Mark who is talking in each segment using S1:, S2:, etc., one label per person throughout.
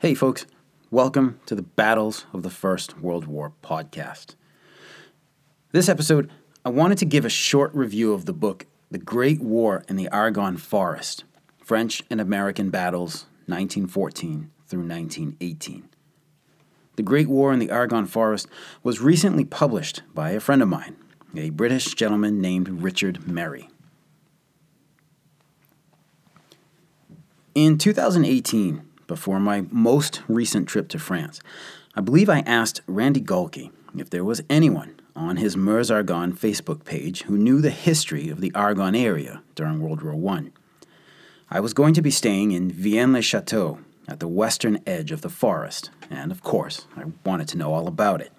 S1: Hey, folks, welcome to the Battles of the First World War podcast. This episode, I wanted to give a short review of the book The Great War in the Argonne Forest French and American Battles, 1914 through 1918. The Great War in the Argonne Forest was recently published by a friend of mine, a British gentleman named Richard Merry. In 2018, before my most recent trip to France, I believe I asked Randy Gahlke if there was anyone on his Meuse Argonne Facebook page who knew the history of the Argonne area during World War I. I was going to be staying in Vienne-le-Château at the western edge of the forest, and of course, I wanted to know all about it.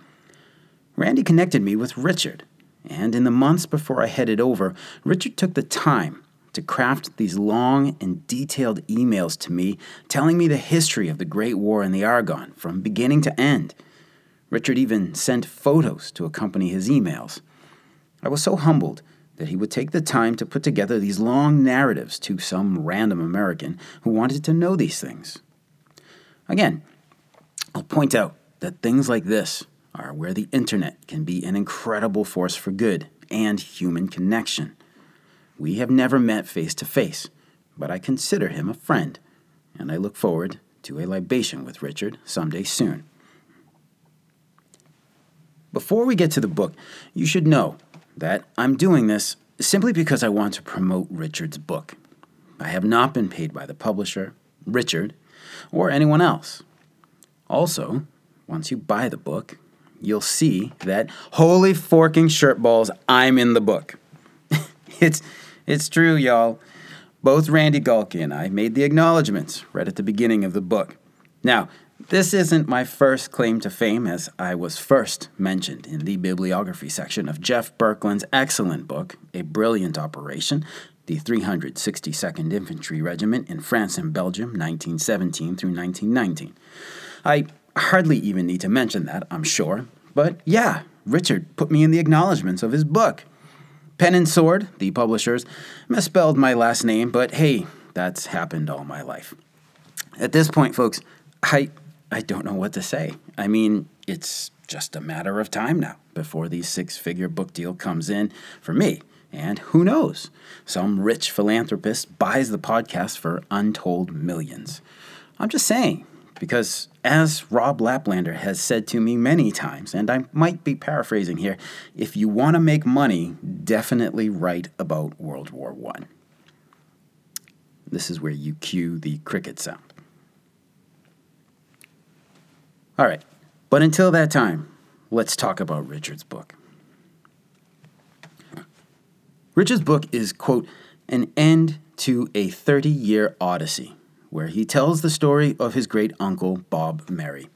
S1: Randy connected me with Richard, and in the months before I headed over, Richard took the time to craft these long and detailed emails to me telling me the history of the Great War in the Argonne from beginning to end. Richard even sent photos to accompany his emails. I was so humbled that he would take the time to put together these long narratives to some random American who wanted to know these things. Again, I'll point out that things like this are where the internet can be an incredible force for good and human connection. We have never met face to face, but I consider him a friend, and I look forward to a libation with Richard someday soon. Before we get to the book, you should know that I'm doing this simply because I want to promote Richard's book. I have not been paid by the publisher, Richard, or anyone else. Also, once you buy the book, you'll see that holy forking shirt balls, I'm in the book. it's it's true, y'all. Both Randy Gahlke and I made the acknowledgments right at the beginning of the book. Now, this isn't my first claim to fame, as I was first mentioned in the bibliography section of Jeff Berkland's excellent book, A Brilliant Operation The 362nd Infantry Regiment in France and Belgium, 1917 through 1919. I hardly even need to mention that, I'm sure, but yeah, Richard put me in the acknowledgments of his book. Pen and Sword, the publishers, misspelled my last name, but hey, that's happened all my life. At this point, folks, I I don't know what to say. I mean, it's just a matter of time now before the six-figure book deal comes in for me. And who knows? Some rich philanthropist buys the podcast for untold millions. I'm just saying, because, as Rob Laplander has said to me many times, and I might be paraphrasing here, if you want to make money, definitely write about World War I. This is where you cue the cricket sound. All right, but until that time, let's talk about Richard's book. Richard's book is, quote, an end to a 30 year odyssey where he tells the story of his great uncle, Bob Merry.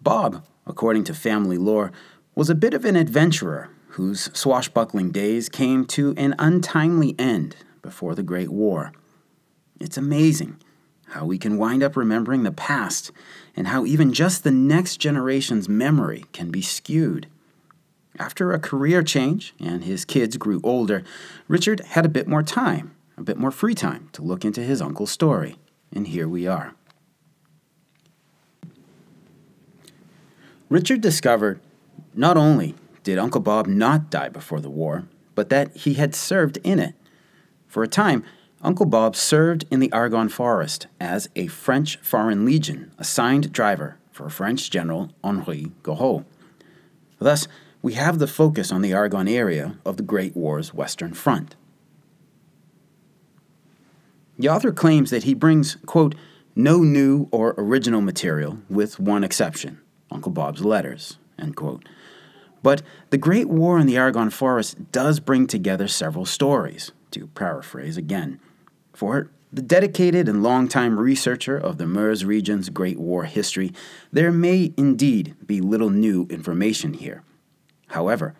S1: Bob, according to family lore, was a bit of an adventurer whose swashbuckling days came to an untimely end before the Great War. It's amazing how we can wind up remembering the past and how even just the next generation's memory can be skewed. After a career change and his kids grew older, Richard had a bit more time, a bit more free time to look into his uncle's story and here we are. Richard discovered not only did Uncle Bob not die before the war, but that he had served in it. For a time, Uncle Bob served in the Argonne Forest as a French Foreign Legion assigned driver for French General Henri Gouraud. Thus, we have the focus on the Argonne area of the Great War's Western Front. The author claims that he brings, quote, no new or original material, with one exception Uncle Bob's letters, end quote. But the Great War in the Argonne Forest does bring together several stories, to paraphrase again. For the dedicated and long-time researcher of the Meuse region's Great War history, there may indeed be little new information here. However,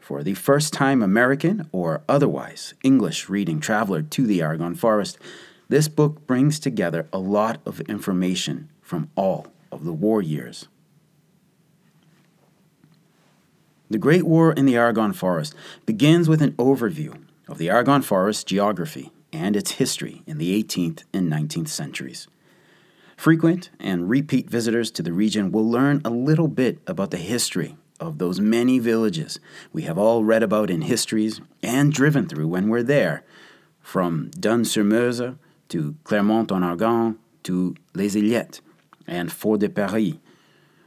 S1: for the first time American or otherwise English reading traveler to the Argonne Forest, this book brings together a lot of information from all of the war years. The Great War in the Argonne Forest begins with an overview of the Argonne Forest geography and its history in the 18th and 19th centuries. Frequent and repeat visitors to the region will learn a little bit about the history of those many villages we have all read about in histories and driven through when we're there, from Dun-sur-Meuse to Clermont-en-Argonne to Les Islettes and Fort de Paris.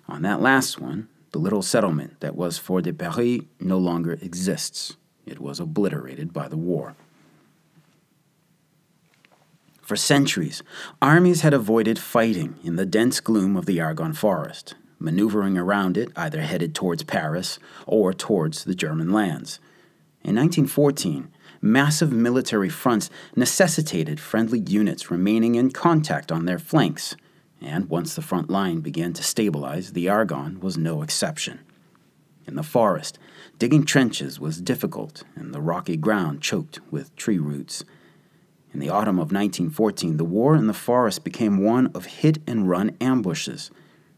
S1: On that last one, the little settlement that was Fort de Paris no longer exists. It was obliterated by the war. For centuries, armies had avoided fighting in the dense gloom of the Argonne forest, maneuvering around it either headed towards Paris or towards the German lands. In 1914, massive military fronts necessitated friendly units remaining in contact on their flanks, and once the front line began to stabilize, the Argonne was no exception. In the forest, digging trenches was difficult, and the rocky ground choked with tree roots. In the autumn of 1914, the war in the forest became one of hit and run ambushes,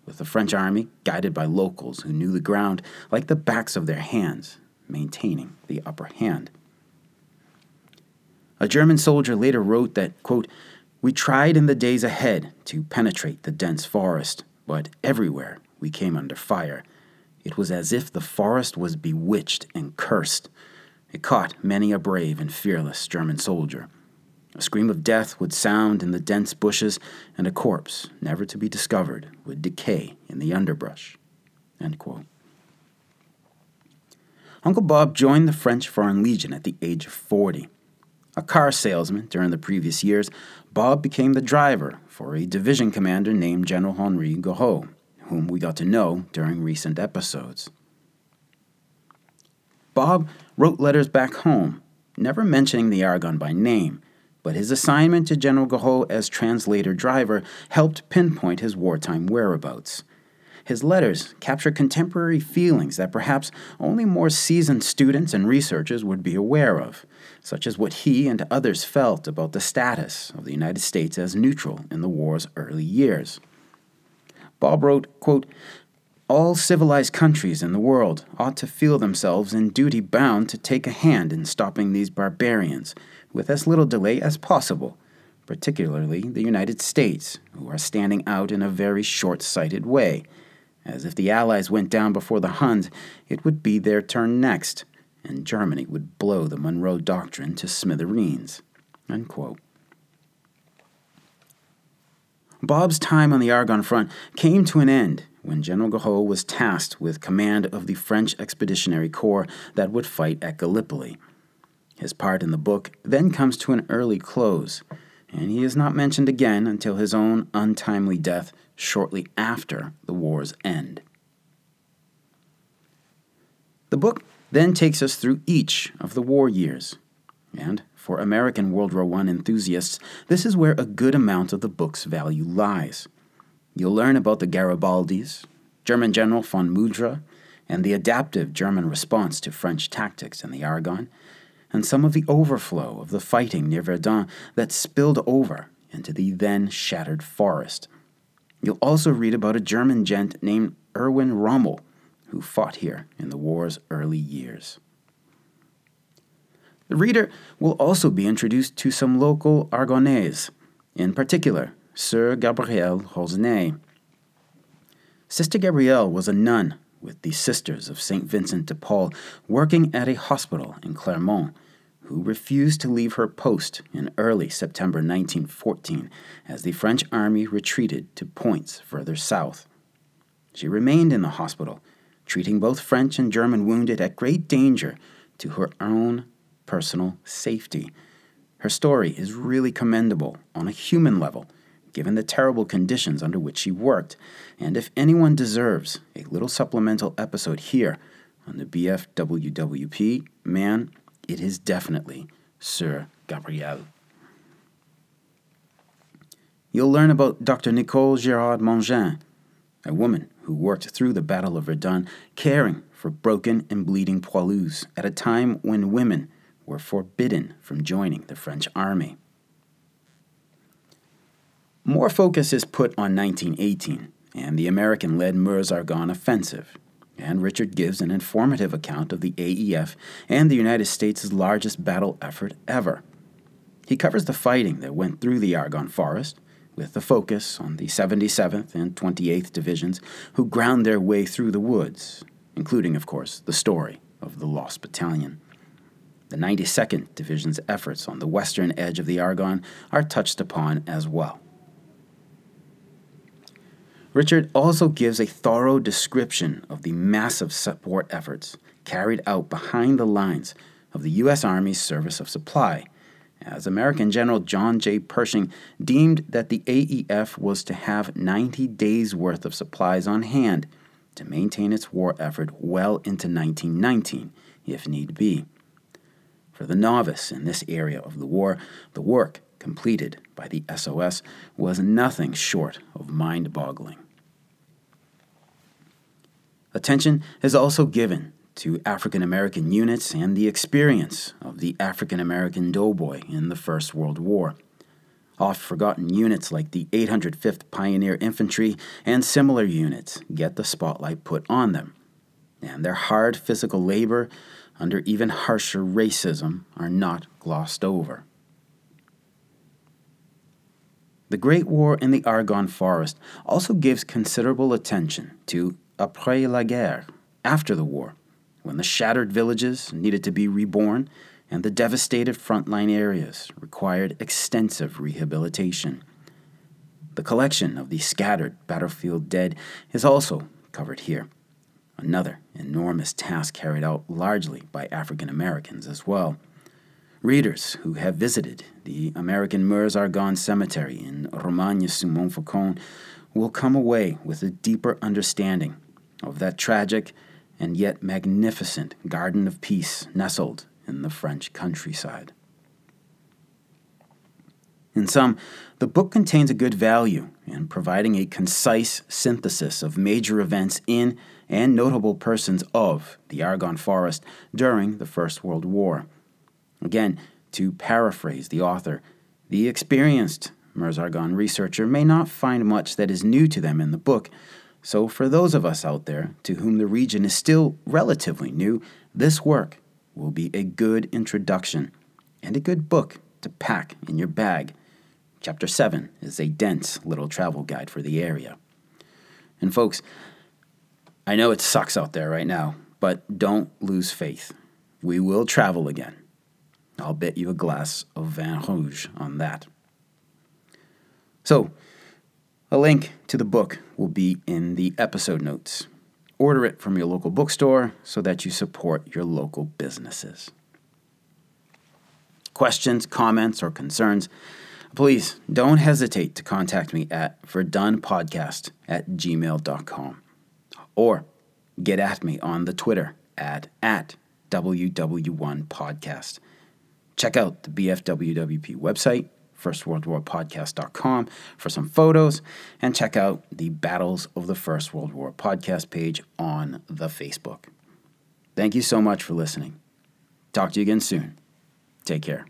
S1: with the French army, guided by locals who knew the ground like the backs of their hands, maintaining the upper hand. A German soldier later wrote that, quote, We tried in the days ahead to penetrate the dense forest, but everywhere we came under fire. It was as if the forest was bewitched and cursed. It caught many a brave and fearless German soldier. A scream of death would sound in the dense bushes, and a corpse, never to be discovered, would decay in the underbrush. Uncle Bob joined the French Foreign Legion at the age of 40. A car salesman during the previous years, Bob became the driver for a division commander named General Henri Gouraud, whom we got to know during recent episodes. Bob wrote letters back home, never mentioning the Argonne by name, but his assignment to General Gouraud as translator driver helped pinpoint his wartime whereabouts. His letters capture contemporary feelings that perhaps only more seasoned students and researchers would be aware of, such as what he and others felt about the status of the United States as neutral in the war's early years. Bob wrote, quote, all civilized countries in the world ought to feel themselves in duty bound to take a hand in stopping these barbarians with as little delay as possible, particularly the United States, who are standing out in a very short sighted way. As if the Allies went down before the Huns, it would be their turn next, and Germany would blow the Monroe Doctrine to smithereens. Unquote. Bob's time on the Argonne front came to an end when General Gouraud was tasked with command of the French Expeditionary Corps that would fight at Gallipoli. His part in the book then comes to an early close, and he is not mentioned again until his own untimely death shortly after the war's end. The book then takes us through each of the war years, and for American World War I enthusiasts, this is where a good amount of the book's value lies. You'll learn about the Garibaldis, German General von Mudra, and the adaptive German response to French tactics in the Argonne, and some of the overflow of the fighting near Verdun that spilled over into the then shattered forest. You'll also read about a German gent named Erwin Rommel, who fought here in the war's early years. The reader will also be introduced to some local Argonnais, in particular, Sir Gabrielle Rosnet. Sister Gabrielle was a nun with the Sisters of St. Vincent de Paul working at a hospital in Clermont who refused to leave her post in early September 1914 as the French army retreated to points further south. She remained in the hospital, treating both French and German wounded at great danger to her own personal safety. Her story is really commendable on a human level, given the terrible conditions under which she worked, and if anyone deserves a little supplemental episode here on the BFWWP, man, it is definitely Sir Gabriel. You'll learn about Dr. Nicole Girard Mangin, a woman who worked through the Battle of Verdun, caring for broken and bleeding poilus at a time when women were forbidden from joining the French army. More focus is put on 1918 and the American led Meuse-Argonne offensive, and Richard gives an informative account of the AEF and the United States' largest battle effort ever. He covers the fighting that went through the Argonne Forest, with a focus on the 77th and 28th Divisions who ground their way through the woods, including, of course, the story of the Lost Battalion. The 92nd Division's efforts on the western edge of the Argonne are touched upon as well. Richard also gives a thorough description of the massive support efforts carried out behind the lines of the U.S. Army's Service of Supply, as American General John J. Pershing deemed that the AEF was to have 90 days' worth of supplies on hand to maintain its war effort well into 1919, if need be. For the novice in this area of the war, the work completed by the SOS was nothing short of mind boggling. Attention is also given to African American units and the experience of the African American doughboy in the First World War. Oft forgotten units like the 805th Pioneer Infantry and similar units get the spotlight put on them, and their hard physical labor under even harsher racism are not glossed over. The Great War in the Argonne Forest also gives considerable attention to après la guerre, after the war, when the shattered villages needed to be reborn and the devastated frontline areas required extensive rehabilitation. The collection of the scattered battlefield dead is also covered here, another enormous task carried out largely by African Americans as well. Readers who have visited the American Meuse Argonne Cemetery in Romagne sur Montfaucon will come away with a deeper understanding of that tragic and yet magnificent garden of peace nestled in the French countryside. In sum, the book contains a good value in providing a concise synthesis of major events in and notable persons of the Argonne Forest during the First World War. Again, to paraphrase the author, the experienced Meuse Argonne researcher may not find much that is new to them in the book, so, for those of us out there to whom the region is still relatively new, this work will be a good introduction and a good book to pack in your bag. Chapter 7 is a dense little travel guide for the area. And, folks, I know it sucks out there right now, but don't lose faith. We will travel again. I'll bet you a glass of vin rouge on that. So, a link to the book will be in the episode notes. Order it from your local bookstore so that you support your local businesses. Questions, comments, or concerns, please don't hesitate to contact me at verdunpodcast at gmail.com or get at me on the Twitter at, at WW1Podcast. Check out the BFWWP website firstworldwarpodcast.com for some photos and check out the Battles of the First World War podcast page on the Facebook. Thank you so much for listening. Talk to you again soon. Take care.